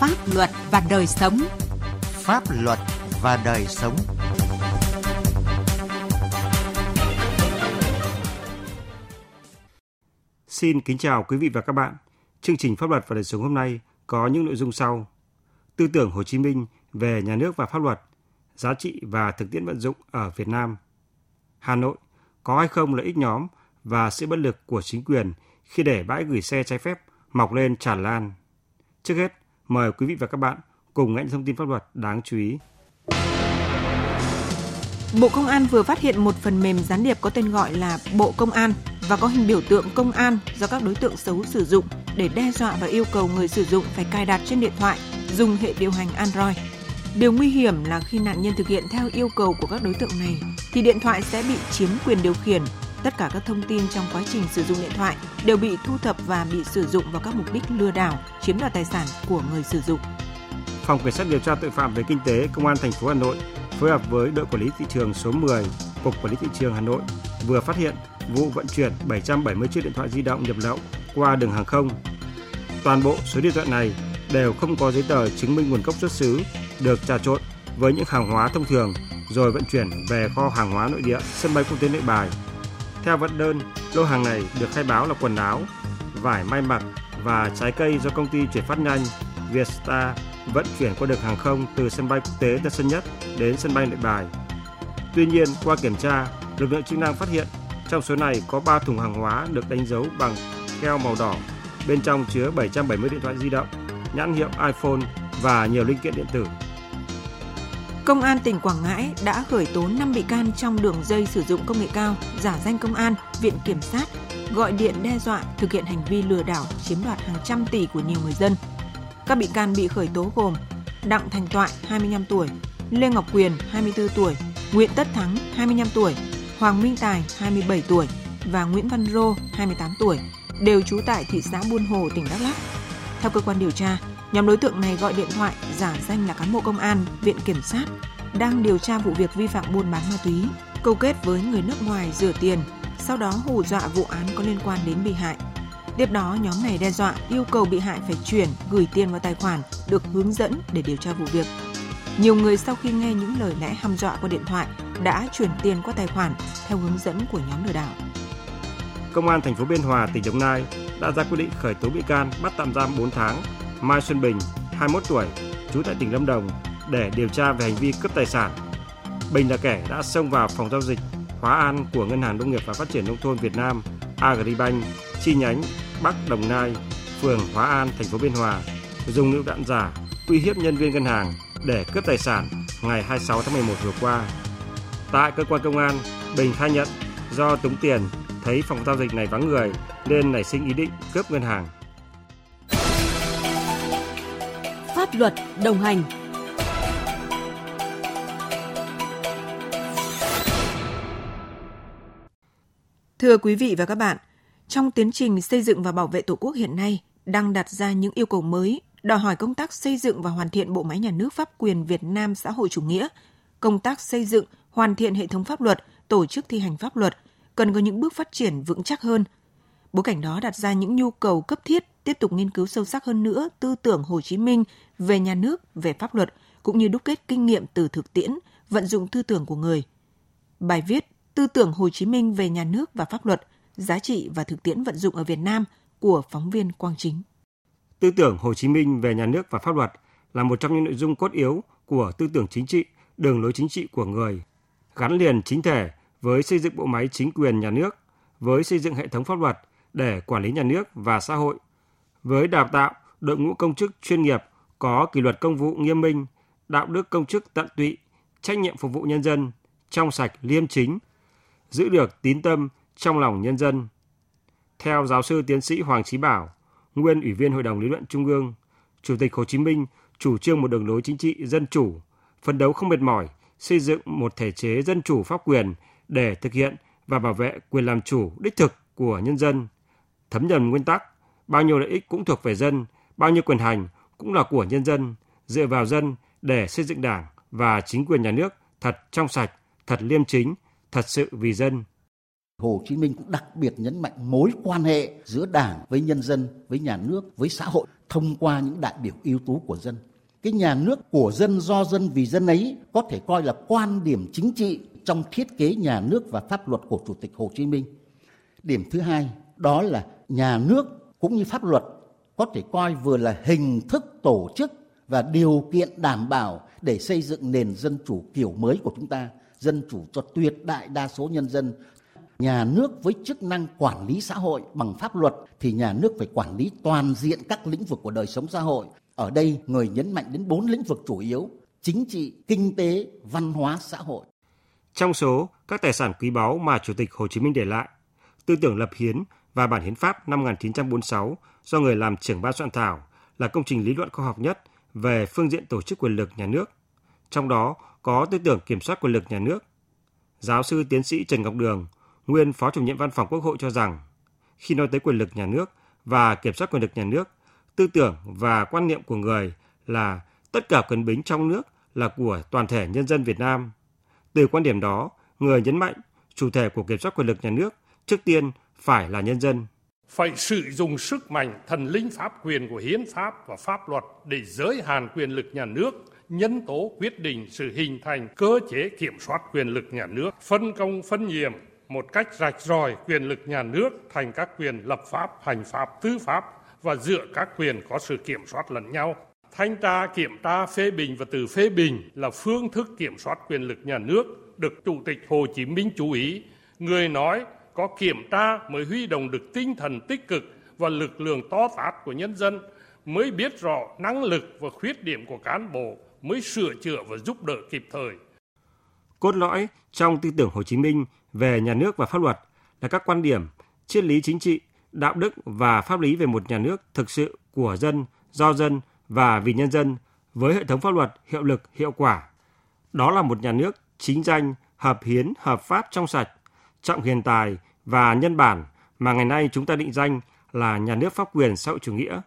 Pháp luật và đời sống. Pháp luật và đời sống. Xin kính chào quý vị và các bạn. Chương trình Pháp luật và đời sống hôm nay có những nội dung sau. Tư tưởng Hồ Chí Minh về nhà nước và pháp luật, giá trị và thực tiễn vận dụng ở Việt Nam. Hà Nội có hay không lợi ích nhóm và sự bất lực của chính quyền khi để bãi gửi xe trái phép mọc lên tràn lan. Trước hết, mời quý vị và các bạn cùng nghe thông tin pháp luật đáng chú ý. Bộ Công an vừa phát hiện một phần mềm gián điệp có tên gọi là Bộ Công an và có hình biểu tượng công an do các đối tượng xấu sử dụng để đe dọa và yêu cầu người sử dụng phải cài đặt trên điện thoại, dùng hệ điều hành Android. Điều nguy hiểm là khi nạn nhân thực hiện theo yêu cầu của các đối tượng này, thì điện thoại sẽ bị chiếm quyền điều khiển. Tất cả các thông tin trong quá trình sử dụng điện thoại đều bị thu thập và bị sử dụng vào các mục đích lừa đảo, chiếm đoạt tài sản của người sử dụng. Phòng Cảnh sát điều tra tội phạm về kinh tế Công an thành phố Hà Nội phối hợp với đội quản lý thị trường số 10, Cục Quản lý thị trường Hà Nội vừa phát hiện vụ vận chuyển 770 chiếc điện thoại di động nhập lậu qua đường hàng không. Toàn bộ số điện thoại này đều không có giấy tờ chứng minh nguồn gốc xuất xứ, được trà trộn với những hàng hóa thông thường rồi vận chuyển về kho hàng hóa nội địa sân bay quốc tế Nội Bài. Theo vận đơn, lô hàng này được khai báo là quần áo, vải may mặc và trái cây do công ty chuyển phát nhanh Vietstar vận chuyển qua đường hàng không từ sân bay quốc tế Tân Sơn Nhất đến sân bay Nội Bài. Tuy nhiên, qua kiểm tra, lực lượng chức năng phát hiện trong số này có 3 thùng hàng hóa được đánh dấu bằng keo màu đỏ, bên trong chứa 770 điện thoại di động, nhãn hiệu iPhone và nhiều linh kiện điện tử. Công an tỉnh Quảng Ngãi đã khởi tố 5 bị can trong đường dây sử dụng công nghệ cao, giả danh công an, viện kiểm sát, gọi điện đe dọa thực hiện hành vi lừa đảo chiếm đoạt hàng trăm tỷ của nhiều người dân. Các bị can bị khởi tố gồm Đặng Thành Toại, 25 tuổi, Lê Ngọc Quyền, 24 tuổi, Nguyễn Tất Thắng, 25 tuổi, Hoàng Minh Tài, 27 tuổi và Nguyễn Văn Rô, 28 tuổi, đều trú tại thị xã Buôn Hồ, tỉnh Đắk Lắk. Theo cơ quan điều tra, nhóm đối tượng này gọi điện thoại giả danh là cán bộ công an, viện kiểm sát, đang điều tra vụ việc vi phạm buôn bán ma túy, câu kết với người nước ngoài rửa tiền, sau đó hù dọa vụ án có liên quan đến bị hại. Tiếp đó, nhóm này đe dọa yêu cầu bị hại phải chuyển, gửi tiền vào tài khoản được hướng dẫn để điều tra vụ việc. Nhiều người sau khi nghe những lời lẽ hăm dọa qua điện thoại đã chuyển tiền qua tài khoản theo hướng dẫn của nhóm lừa đảo. Công an thành phố Biên Hòa, tỉnh Đồng Nai đã ra quyết định khởi tố bị can bắt tạm giam 4 tháng Mai Xuân Bình, 21 tuổi, trú tại tỉnh Lâm Đồng để điều tra về hành vi cướp tài sản. Bình là kẻ đã xông vào phòng giao dịch Hóa An của Ngân hàng Nông nghiệp và Phát triển Nông thôn Việt Nam Agribank chi nhánh Bắc Đồng Nai, phường Hóa An, thành phố Biên Hòa, dùng lựu đạn giả uy hiếp nhân viên ngân hàng để cướp tài sản ngày 26 tháng 11 vừa qua. Tại cơ quan công an, Bình khai nhận do túng tiền thấy phòng giao dịch này vắng người nên nảy sinh ý định cướp ngân hàng. Pháp luật đồng hành Thưa quý vị và các bạn, trong tiến trình xây dựng và bảo vệ Tổ quốc hiện nay đang đặt ra những yêu cầu mới, đòi hỏi công tác xây dựng và hoàn thiện bộ máy nhà nước pháp quyền Việt Nam xã hội chủ nghĩa, công tác xây dựng, hoàn thiện hệ thống pháp luật, tổ chức thi hành pháp luật cần có những bước phát triển vững chắc hơn. Bối cảnh đó đặt ra những nhu cầu cấp thiết tiếp tục nghiên cứu sâu sắc hơn nữa tư tưởng Hồ Chí Minh về nhà nước, về pháp luật cũng như đúc kết kinh nghiệm từ thực tiễn, vận dụng tư tưởng của người. Bài viết Tư tưởng Hồ Chí Minh về nhà nước và pháp luật, giá trị và thực tiễn vận dụng ở Việt Nam của phóng viên Quang Chính. Tư tưởng Hồ Chí Minh về nhà nước và pháp luật là một trong những nội dung cốt yếu của tư tưởng chính trị, đường lối chính trị của người, gắn liền chính thể với xây dựng bộ máy chính quyền nhà nước, với xây dựng hệ thống pháp luật để quản lý nhà nước và xã hội, với đào tạo đội ngũ công chức chuyên nghiệp có kỷ luật công vụ nghiêm minh, đạo đức công chức tận tụy, trách nhiệm phục vụ nhân dân, trong sạch liêm chính, giữ được tín tâm trong lòng nhân dân. Theo giáo sư tiến sĩ Hoàng Chí Bảo, nguyên ủy viên Hội đồng lý luận Trung ương, Chủ tịch Hồ Chí Minh chủ trương một đường lối chính trị dân chủ, phấn đấu không mệt mỏi, xây dựng một thể chế dân chủ pháp quyền để thực hiện và bảo vệ quyền làm chủ đích thực của nhân dân, thấm nhuần nguyên tắc bao nhiêu lợi ích cũng thuộc về dân, bao nhiêu quyền hành cũng là của nhân dân, dựa vào dân để xây dựng đảng và chính quyền nhà nước thật trong sạch, thật liêm chính, thật sự vì dân. Hồ Chí Minh cũng đặc biệt nhấn mạnh mối quan hệ giữa Đảng với nhân dân, với nhà nước, với xã hội thông qua những đại biểu ưu tú của dân. Cái nhà nước của dân do dân vì dân ấy có thể coi là quan điểm chính trị trong thiết kế nhà nước và pháp luật của Chủ tịch Hồ Chí Minh. Điểm thứ hai đó là nhà nước cũng như pháp luật có thể coi vừa là hình thức tổ chức và điều kiện đảm bảo để xây dựng nền dân chủ kiểu mới của chúng ta, dân chủ cho tuyệt đại đa số nhân dân. Nhà nước với chức năng quản lý xã hội bằng pháp luật thì nhà nước phải quản lý toàn diện các lĩnh vực của đời sống xã hội. Ở đây người nhấn mạnh đến bốn lĩnh vực chủ yếu: chính trị, kinh tế, văn hóa, xã hội. Trong số các tài sản quý báu mà Chủ tịch Hồ Chí Minh để lại, tư tưởng lập hiến và bản hiến pháp năm 1946 do người làm trưởng ban soạn thảo là công trình lý luận khoa học nhất về phương diện tổ chức quyền lực nhà nước. Trong đó có tư tưởng kiểm soát quyền lực nhà nước. Giáo sư tiến sĩ Trần Ngọc Đường, nguyên Phó chủ nhiệm Văn phòng Quốc hội cho rằng, khi nói tới quyền lực nhà nước và kiểm soát quyền lực nhà nước, tư tưởng và quan niệm của người là tất cả quyền bính trong nước là của toàn thể nhân dân Việt Nam. Từ quan điểm đó, người nhấn mạnh chủ thể của kiểm soát quyền lực nhà nước trước tiên phải là nhân dân. Phải sử dụng sức mạnh thần linh pháp quyền của hiến pháp và pháp luật để giới hạn quyền lực nhà nước, nhân tố quyết định sự hình thành cơ chế kiểm soát quyền lực nhà nước, phân công phân nhiệm một cách rạch ròi quyền lực nhà nước thành các quyền lập pháp, hành pháp, tư pháp và dựa các quyền có sự kiểm soát lẫn nhau. Thanh tra, kiểm tra, phê bình và từ phê bình là phương thức kiểm soát quyền lực nhà nước được Chủ tịch Hồ Chí Minh chú ý. Người nói có kiểm tra mới huy động được tinh thần tích cực và lực lượng to tát của nhân dân, mới biết rõ năng lực và khuyết điểm của cán bộ, mới sửa chữa và giúp đỡ kịp thời. Cốt lõi trong tư tưởng Hồ Chí Minh về nhà nước và pháp luật là các quan điểm, triết lý chính trị, đạo đức và pháp lý về một nhà nước thực sự của dân, do dân và vì nhân dân với hệ thống pháp luật hiệu lực, hiệu quả. Đó là một nhà nước chính danh, hợp hiến, hợp pháp trong sạch, trọng hiền tài và nhân bản mà ngày nay chúng ta định danh là nhà nước pháp quyền xã hội chủ nghĩa.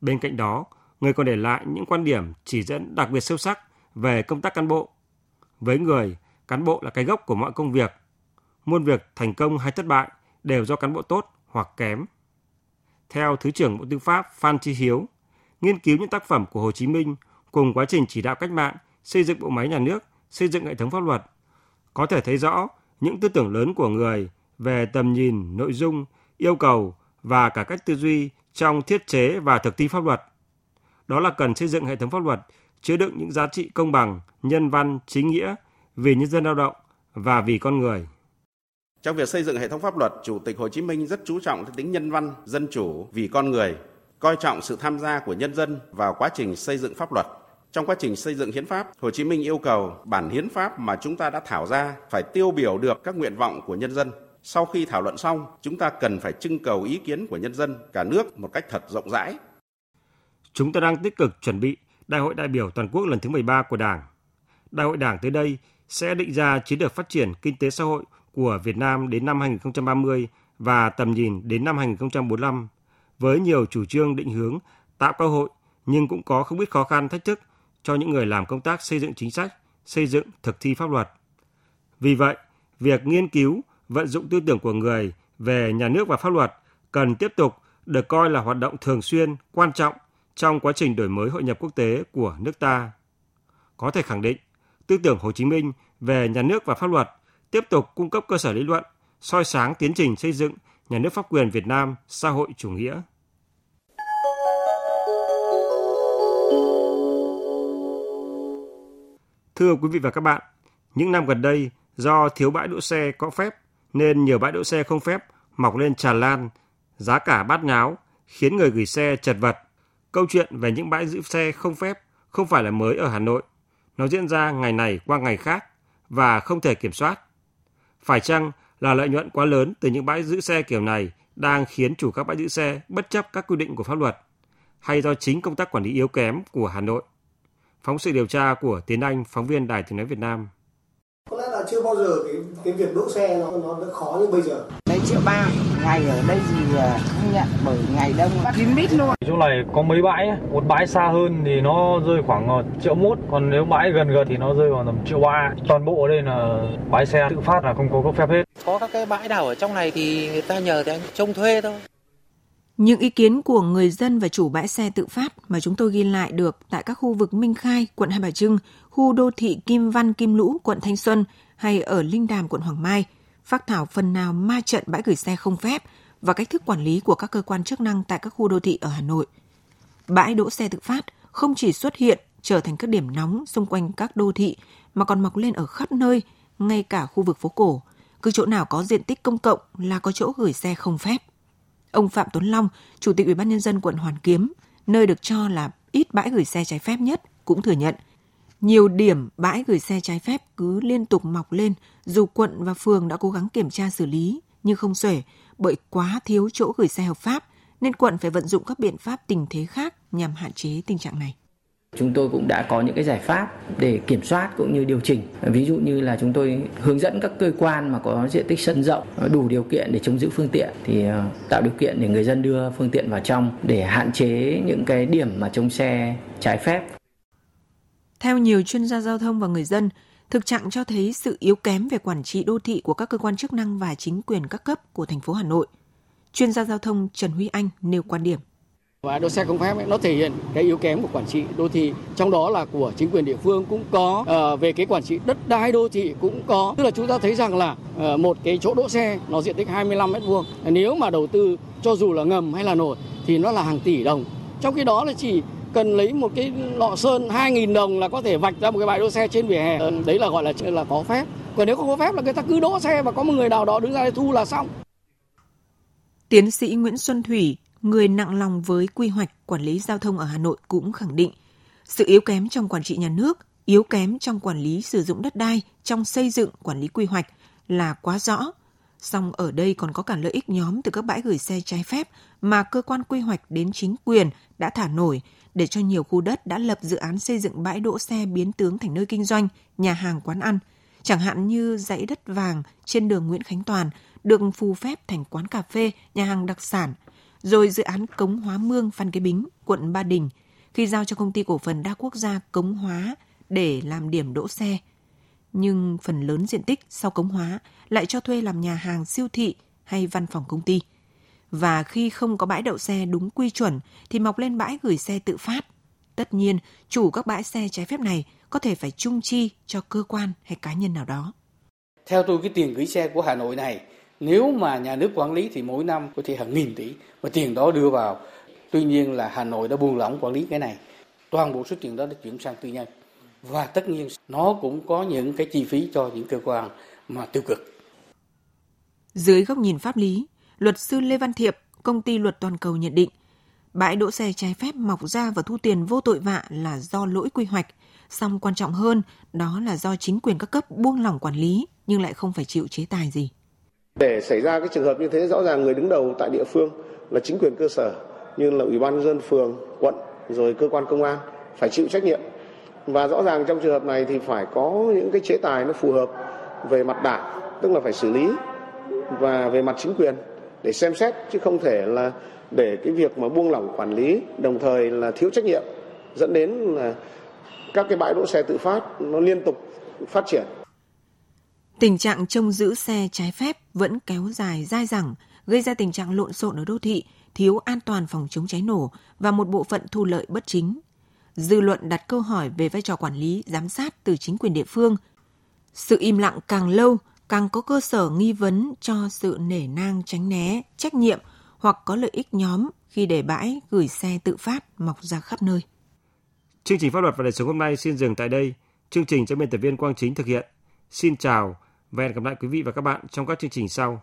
Bên cạnh đó, người còn để lại những quan điểm chỉ dẫn đặc biệt sâu sắc về công tác cán bộ. Với người, cán bộ là cái gốc của mọi công việc. Muôn việc thành công hay thất bại đều do cán bộ tốt hoặc kém. Theo Thứ trưởng Bộ Tư pháp Phan Chi Hiếu, nghiên cứu những tác phẩm của Hồ Chí Minh cùng quá trình chỉ đạo cách mạng, xây dựng bộ máy nhà nước, xây dựng hệ thống pháp luật, có thể thấy rõ những tư tưởng lớn của người về tầm nhìn, nội dung, yêu cầu và cả cách tư duy trong thiết chế và thực thi pháp luật. Đó là cần xây dựng hệ thống pháp luật chứa đựng những giá trị công bằng, nhân văn, chính nghĩa vì nhân dân lao động và vì con người. Trong việc xây dựng hệ thống pháp luật, Chủ tịch Hồ Chí Minh rất chú trọng tính nhân văn, dân chủ vì con người, coi trọng sự tham gia của nhân dân vào quá trình xây dựng pháp luật. Trong quá trình xây dựng hiến pháp, Hồ Chí Minh yêu cầu bản hiến pháp mà chúng ta đã thảo ra phải tiêu biểu được các nguyện vọng của nhân dân. Sau khi thảo luận xong, chúng ta cần phải trưng cầu ý kiến của nhân dân cả nước một cách thật rộng rãi. Chúng ta đang tích cực chuẩn bị Đại hội đại biểu toàn quốc lần thứ 13 của Đảng. Đại hội Đảng tới đây sẽ định ra chiến lược phát triển kinh tế xã hội của Việt Nam đến năm 2030 và tầm nhìn đến năm 2045 với nhiều chủ trương định hướng tạo cơ hội nhưng cũng có không ít khó khăn thách thức cho những người làm công tác xây dựng chính sách, xây dựng thực thi pháp luật. Vì vậy, việc nghiên cứu, vận dụng tư tưởng của người về nhà nước và pháp luật cần tiếp tục được coi là hoạt động thường xuyên, quan trọng trong quá trình đổi mới hội nhập quốc tế của nước ta. Có thể khẳng định, tư tưởng Hồ Chí Minh về nhà nước và pháp luật tiếp tục cung cấp cơ sở lý luận, soi sáng tiến trình xây dựng nhà nước pháp quyền Việt Nam xã hội chủ nghĩa. Thưa quý vị và các bạn, những năm gần đây do thiếu bãi đỗ xe có phép nên nhiều bãi đỗ xe không phép mọc lên tràn lan, giá cả bát nháo khiến người gửi xe chật vật. Câu chuyện về những bãi giữ xe không phép không phải là mới ở Hà Nội. Nó diễn ra ngày này qua ngày khác và không thể kiểm soát. Phải chăng là lợi nhuận quá lớn từ những bãi giữ xe kiểu này đang khiến chủ các bãi giữ xe bất chấp các quy định của pháp luật hay do chính công tác quản lý yếu kém của Hà Nội? Phóng sự điều tra của Tiến Anh, phóng viên Đài Tiếng Nói Việt Nam. Có lẽ là chưa bao giờ cái cái việc đỗ xe nó nó đã khó như bây giờ. Đây triệu ba, ngày ở đây thì à, không nhận bởi ngày đông kín mít luôn. Chỗ này có mấy bãi, một bãi xa hơn thì nó rơi khoảng ờ, triệu mốt, còn nếu bãi gần gần thì nó rơi vào tầm triệu ba. Toàn bộ ở đây là bãi xe tự phát là không có cấp phép hết. Có các cái bãi nào ở trong này thì người ta nhờ thì anh trông thuê thôi. Những ý kiến của người dân và chủ bãi xe tự phát mà chúng tôi ghi lại được tại các khu vực Minh Khai, quận Hai Bà Trưng, khu đô thị Kim Văn, Kim Lũ, quận Thanh Xuân hay ở Linh Đàm, quận Hoàng Mai, phát thảo phần nào ma trận bãi gửi xe không phép và cách thức quản lý của các cơ quan chức năng tại các khu đô thị ở Hà Nội. Bãi đỗ xe tự phát không chỉ xuất hiện trở thành các điểm nóng xung quanh các đô thị mà còn mọc lên ở khắp nơi, ngay cả khu vực phố cổ. Cứ chỗ nào có diện tích công cộng là có chỗ gửi xe không phép. Ông Phạm Tuấn Long, Chủ tịch Ủy ban nhân dân quận Hoàn Kiếm, nơi được cho là ít bãi gửi xe trái phép nhất, cũng thừa nhận nhiều điểm bãi gửi xe trái phép cứ liên tục mọc lên dù quận và phường đã cố gắng kiểm tra xử lý nhưng không xuể bởi quá thiếu chỗ gửi xe hợp pháp nên quận phải vận dụng các biện pháp tình thế khác nhằm hạn chế tình trạng này. Chúng tôi cũng đã có những cái giải pháp để kiểm soát cũng như điều chỉnh. Ví dụ như là chúng tôi hướng dẫn các cơ quan mà có diện tích sân rộng đủ điều kiện để trông giữ phương tiện thì ờ, tạo điều kiện để người dân đưa phương tiện vào trong để hạn chế những cái điểm mà trông xe trái phép. Theo nhiều chuyên gia giao thông và người dân, thực trạng cho thấy sự yếu kém về quản trị đô thị của các cơ quan chức năng và chính quyền các cấp của thành phố Hà Nội. Chuyên gia giao thông Trần Huy Anh nêu quan điểm. Và đỗ xe không phép ấy, nó thể hiện cái yếu kém của quản trị đô thị, trong đó là của chính quyền địa phương cũng có, uh, về cái quản trị đất đai đô thị cũng có. Tức là chúng ta thấy rằng là uh, một cái chỗ đỗ xe nó diện tích 25 mét vuông, nếu mà đầu tư cho dù là ngầm hay là nổi thì nó là hàng tỷ đồng. Trong khi đó là chỉ cần lấy một cái lọ sơn 2.000 đồng là có thể vạch ra một cái bãi đỗ xe trên vỉa hè. Ờ, đấy là gọi là là có phép. Còn nếu không có phép là người ta cứ đỗ xe và có một người nào đó đứng ra để thu là xong. Tiến sĩ Nguyễn Xuân Thủy, người nặng lòng với quy hoạch quản lý giao thông ở Hà Nội cũng khẳng định sự yếu kém trong quản trị nhà nước, yếu kém trong quản lý sử dụng đất đai, trong xây dựng quản lý quy hoạch là quá rõ. Song ở đây còn có cả lợi ích nhóm từ các bãi gửi xe trái phép mà cơ quan quy hoạch đến chính quyền đã thả nổi để cho nhiều khu đất đã lập dự án xây dựng bãi đỗ xe biến tướng thành nơi kinh doanh, nhà hàng quán ăn, chẳng hạn như dãy đất vàng trên đường Nguyễn Khánh Toàn được phù phép thành quán cà phê, nhà hàng đặc sản, rồi dự án Cống Hóa Mương Phan Kế Bính, quận Ba Đình, khi giao cho công ty cổ phần đa quốc gia Cống Hóa để làm điểm đỗ xe. Nhưng phần lớn diện tích sau Cống Hóa lại cho thuê làm nhà hàng siêu thị hay văn phòng công ty – và khi không có bãi đậu xe đúng quy chuẩn thì mọc lên bãi gửi xe tự phát. Tất nhiên, chủ các bãi xe trái phép này có thể phải trung chi cho cơ quan hay cá nhân nào đó. Theo tôi cái tiền gửi xe của Hà Nội này, nếu mà nhà nước quản lý thì mỗi năm có thể hàng nghìn tỷ và tiền đó đưa vào. Tuy nhiên là Hà Nội đã buông lỏng quản lý cái này. Toàn bộ số tiền đó đã chuyển sang tư nhân. Và tất nhiên nó cũng có những cái chi phí cho những cơ quan mà tiêu cực. Dưới góc nhìn pháp lý, luật sư Lê Văn Thiệp, công ty luật toàn cầu nhận định, bãi đỗ xe trái phép mọc ra và thu tiền vô tội vạ là do lỗi quy hoạch, song quan trọng hơn đó là do chính quyền các cấp buông lỏng quản lý nhưng lại không phải chịu chế tài gì. Để xảy ra cái trường hợp như thế rõ ràng người đứng đầu tại địa phương là chính quyền cơ sở như là ủy ban nhân dân phường, quận rồi cơ quan công an phải chịu trách nhiệm. Và rõ ràng trong trường hợp này thì phải có những cái chế tài nó phù hợp về mặt đảng, tức là phải xử lý và về mặt chính quyền để xem xét chứ không thể là để cái việc mà buông lỏng quản lý đồng thời là thiếu trách nhiệm dẫn đến là các cái bãi đỗ xe tự phát nó liên tục phát triển. Tình trạng trông giữ xe trái phép vẫn kéo dài dai dẳng, gây ra tình trạng lộn xộn ở đô thị, thiếu an toàn phòng chống cháy nổ và một bộ phận thu lợi bất chính. Dư luận đặt câu hỏi về vai trò quản lý, giám sát từ chính quyền địa phương. Sự im lặng càng lâu càng có cơ sở nghi vấn cho sự nể nang tránh né, trách nhiệm hoặc có lợi ích nhóm khi để bãi gửi xe tự phát mọc ra khắp nơi. Chương trình pháp luật và đời sống hôm nay xin dừng tại đây. Chương trình do biên tập viên Quang Chính thực hiện. Xin chào và hẹn gặp lại quý vị và các bạn trong các chương trình sau.